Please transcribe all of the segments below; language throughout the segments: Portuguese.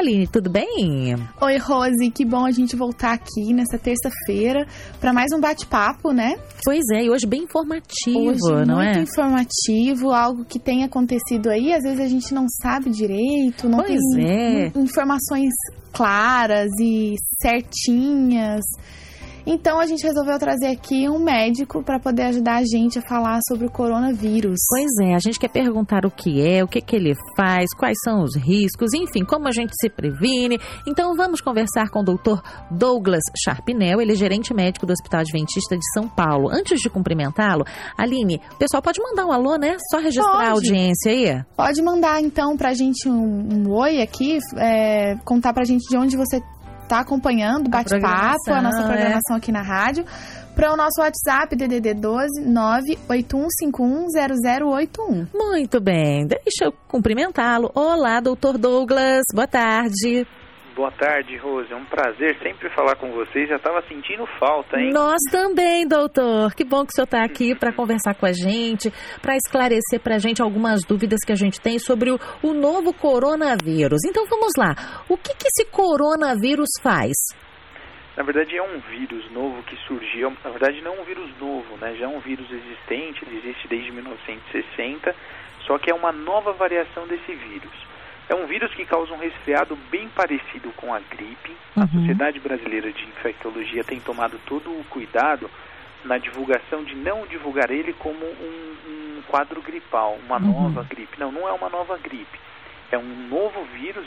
Aline, tudo bem? Oi, Rose, que bom a gente voltar aqui nessa terça-feira para mais um bate-papo, né? Pois é, e hoje bem informativo, hoje, não muito é? informativo, algo que tem acontecido aí, às vezes a gente não sabe direito, não Pois tem é. in- informações claras e certinhas. Então a gente resolveu trazer aqui um médico para poder ajudar a gente a falar sobre o coronavírus. Pois é, a gente quer perguntar o que é, o que, que ele faz, quais são os riscos, enfim, como a gente se previne. Então vamos conversar com o doutor Douglas Sharpnel, ele é gerente médico do Hospital Adventista de São Paulo. Antes de cumprimentá-lo, Aline, o pessoal pode mandar um alô, né? Só registrar Pode. a audiência aí. Pode mandar então pra gente um, um oi aqui, é, contar pra gente de onde você tá acompanhando o bate-papo, a nossa é. programação aqui na rádio, para o nosso WhatsApp DDD 12 981510081. Muito bem, deixa eu cumprimentá-lo. Olá, doutor Douglas, boa tarde. Boa tarde, Rose. É um prazer sempre falar com vocês. Já estava sentindo falta, hein? Nós também, doutor. Que bom que o senhor está aqui para conversar com a gente, para esclarecer para a gente algumas dúvidas que a gente tem sobre o, o novo coronavírus. Então vamos lá. O que, que esse coronavírus faz? Na verdade, é um vírus novo que surgiu. Na verdade, não é um vírus novo, né? Já é um vírus existente, ele existe desde 1960, só que é uma nova variação desse vírus. É um vírus que causa um resfriado bem parecido com a gripe. A Uhum. Sociedade Brasileira de Infectologia tem tomado todo o cuidado na divulgação de não divulgar ele como um, um quadro gripal, uma Uhum. nova gripe. Não, não é uma nova gripe. É um novo vírus,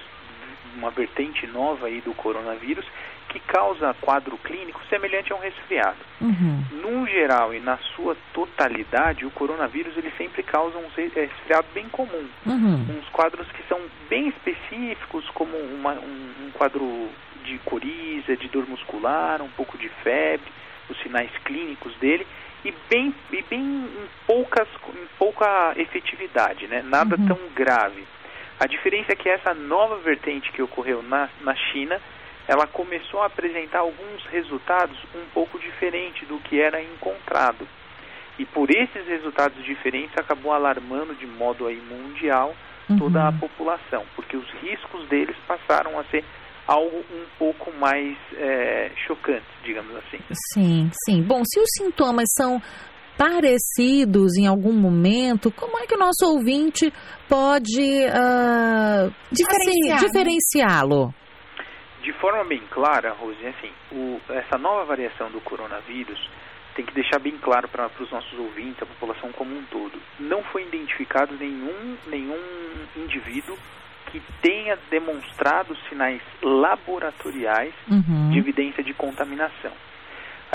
uma vertente nova aí do coronavírus, que causa quadro clínico semelhante a um resfriado. Uhum. No geral e na sua totalidade, o coronavírus ele sempre causa um re- resfriado bem comum Uhum. uns quadros que são bem específicos, como uma- um, um quadro de coriza, de dor muscular, um pouco de febre, os sinais clínicos dele, e bem, e bem em, poucas, em pouca efetividade, né? nada Uhum. tão grave. A diferença é que essa nova vertente que ocorreu na, na China, ela começou a apresentar alguns resultados um pouco diferentes do que era encontrado. E por esses resultados diferentes acabou alarmando de modo aí mundial toda a Uhum. população, porque os riscos deles passaram a ser algo um pouco mais é, chocantes, digamos assim. Sim, sim. Bom, se os sintomas são parecidos em algum momento, como é que o nosso ouvinte pode ah, Diferenciar, assim, diferenciá-lo? De forma bem clara, Rose, assim, o, essa nova variação do coronavírus tem que deixar bem claro para os nossos ouvintes, a população como um todo. Não foi identificado nenhum, nenhum indivíduo que tenha demonstrado sinais laboratoriais Uhum. de evidência de contaminação.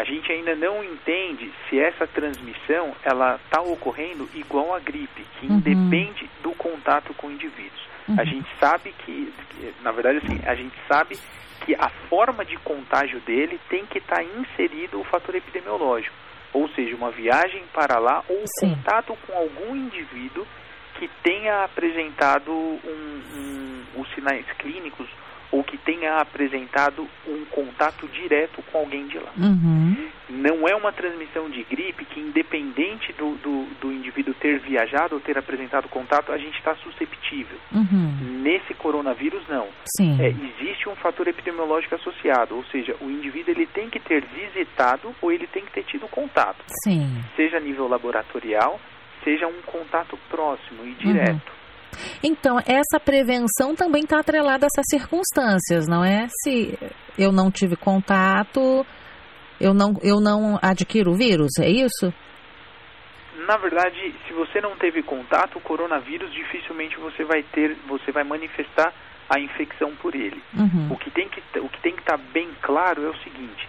A gente ainda não entende se essa transmissão ela está ocorrendo igual à gripe, que Uhum. independe do contato com indivíduos. A Uhum. gente sabe que, na verdade, assim, a gente sabe que a forma de contágio dele tem que estar inserido o fator epidemiológico, ou seja, uma viagem para lá ou Sim. contato com algum indivíduo que tenha apresentado um, um, os sinais clínicos ou que tenha apresentado um contato direto com alguém de lá. Uhum. Não é uma transmissão de gripe que, independente do, do, do indivíduo ter viajado ou ter apresentado contato, a gente está susceptível. Uhum. Nesse coronavírus, não. Sim. É, existe um fator epidemiológico associado, ou seja, o indivíduo ele tem que ter visitado ou ele tem que ter tido contato, Sim. seja a nível laboratorial, seja um contato próximo e direto. Então, essa prevenção também está atrelada a essas circunstâncias, não é? Se eu não tive contato, eu não, eu não adquiro o vírus, é isso? Na verdade, se você não teve contato, o coronavírus dificilmente você vai ter, você vai manifestar a infecção por ele. Uhum. O que tem que o que tem que estar bem claro é o seguinte: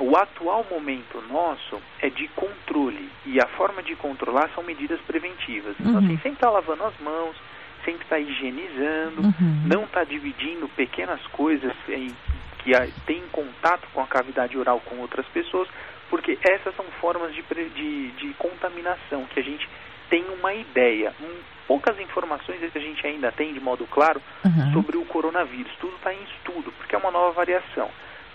o atual momento nosso é de controle e a forma de controlar são medidas preventivas. Então, Uhum. assim, sempre está lavando as mãos, sempre está higienizando, Uhum. não está dividindo pequenas coisas em, que tem contato com a cavidade oral com outras pessoas, porque essas são formas de, de, de contaminação que a gente tem uma ideia. Hum, poucas informações que a gente ainda tem de modo claro Uhum. sobre o coronavírus. Tudo está em estudo, porque é uma nova variação.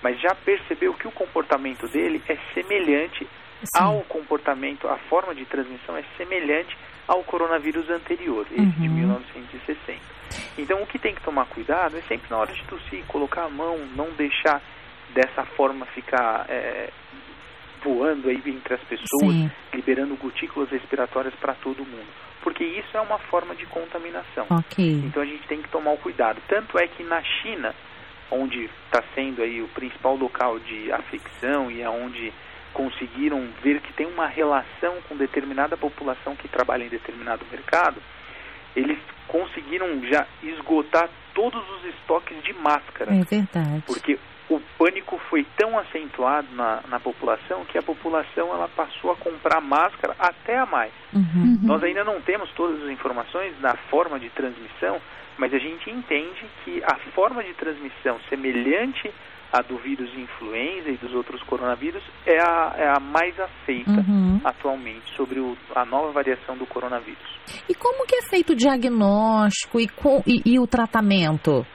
Mas já percebeu que o comportamento dele é semelhante Sim. ao comportamento, a forma de transmissão é semelhante ao coronavírus anterior, esse de Uhum. 1960. Então o que tem que tomar cuidado é sempre na hora de tossir, colocar a mão, não deixar dessa forma ficar é, voando aí entre as pessoas, Sim. liberando gotículas respiratórias para todo mundo. Porque isso é uma forma de contaminação. Ok. Então a gente tem que tomar o cuidado. Tanto é que na China, onde está sendo aí o principal local de afecção e aonde conseguiram ver que tem uma relação com determinada população que trabalha em determinado mercado, eles conseguiram já esgotar todos os estoques de máscara. É verdade. Porque o pânico foi tão acentuado na, na população que a população ela passou a comprar máscara até a mais. Uhum. Nós ainda não temos todas as informações da forma de transmissão, mas a gente entende que a forma de transmissão semelhante à do vírus influenza e dos outros coronavírus é a, é a mais aceita Uhum. atualmente sobre o, a nova variação do coronavírus. E como que é feito o diagnóstico e, com- e- e o tratamento?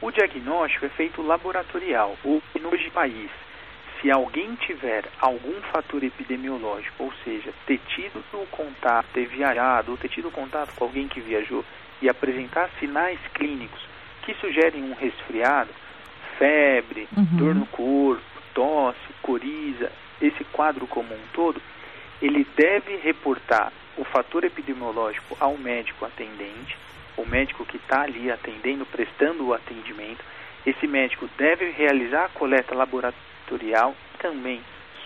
O diagnóstico é feito laboratorial, ou no de país. Se alguém tiver algum fator epidemiológico, ou seja, ter tido o contato, ter viajado, ou ter tido contato com alguém que viajou e apresentar sinais clínicos que sugerem um resfriado, febre, Uhum. dor no corpo, tosse, coriza, esse quadro como um todo, ele deve reportar o fator epidemiológico ao médico atendente, o médico que está ali atendendo, prestando o atendimento. Esse médico deve realizar a coleta laboratorial, também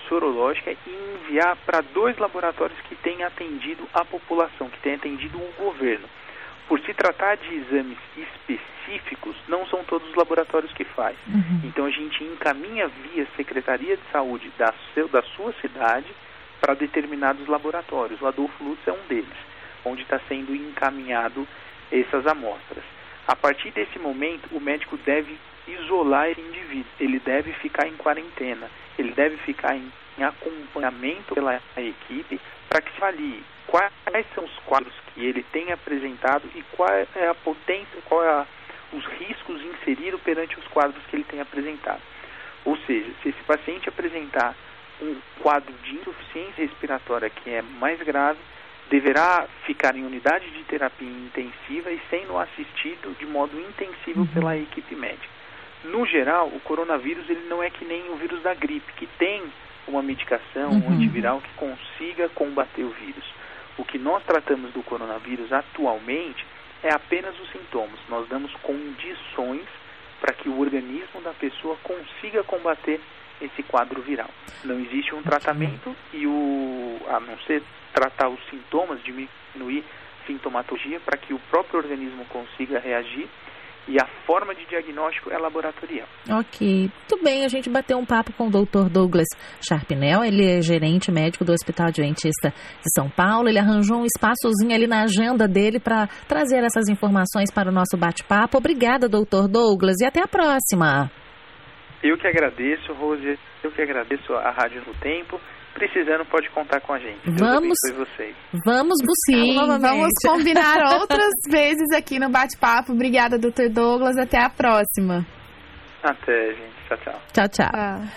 sorológica, e enviar para dois laboratórios que têm atendido a população, que têm atendido o governo. Por se tratar de exames específicos, não são todos os laboratórios que faz. Uhum. Então a gente encaminha via Secretaria de Saúde da, seu, da sua cidade para determinados laboratórios. O Adolfo Lutz é um deles, onde está sendo encaminhado essas amostras. A partir desse momento, o médico deve isolar esse indivíduo, ele deve ficar em quarentena, ele deve ficar em, em acompanhamento pela equipe para que se avalie quais são os quadros que ele tem apresentado e qual é a potência, qual é a, os riscos inseridos perante os quadros que ele tem apresentado. Ou seja, se esse paciente apresentar um quadro de insuficiência respiratória que é mais grave, deverá ficar em unidade de terapia intensiva e sendo assistido de modo intensivo Uhum. pela equipe médica. No geral, o coronavírus ele não é que nem o vírus da gripe, que tem uma medicação, Uhum. um antiviral que consiga combater o vírus. O que nós tratamos do coronavírus atualmente é apenas os sintomas. Nós damos condições para que o organismo da pessoa consiga combater esse quadro viral. Não existe um tratamento e o a não ser tratar os sintomas, diminuir sintomatologia para que o próprio organismo consiga reagir e a forma de diagnóstico é laboratorial. Ok, muito bem. A gente bateu um papo com o Dr. Douglas Sharpnel, ele é gerente médico do Hospital Adventista de São Paulo. Ele arranjou um espaçozinho ali na agenda dele para trazer essas informações para o nosso bate-papo. Obrigada, Dr. Douglas, e até a próxima. Eu que agradeço, Rose, eu que agradeço a Rádio no Tempo. Precisando, pode contar com a gente. Deus Vamos. vocês. Vamos Sim, vamos combinar outras vezes aqui no bate-papo. Obrigada, Dr. Douglas. Até a próxima. Até, gente. Tchau, tchau. Tchau, tchau. Ah.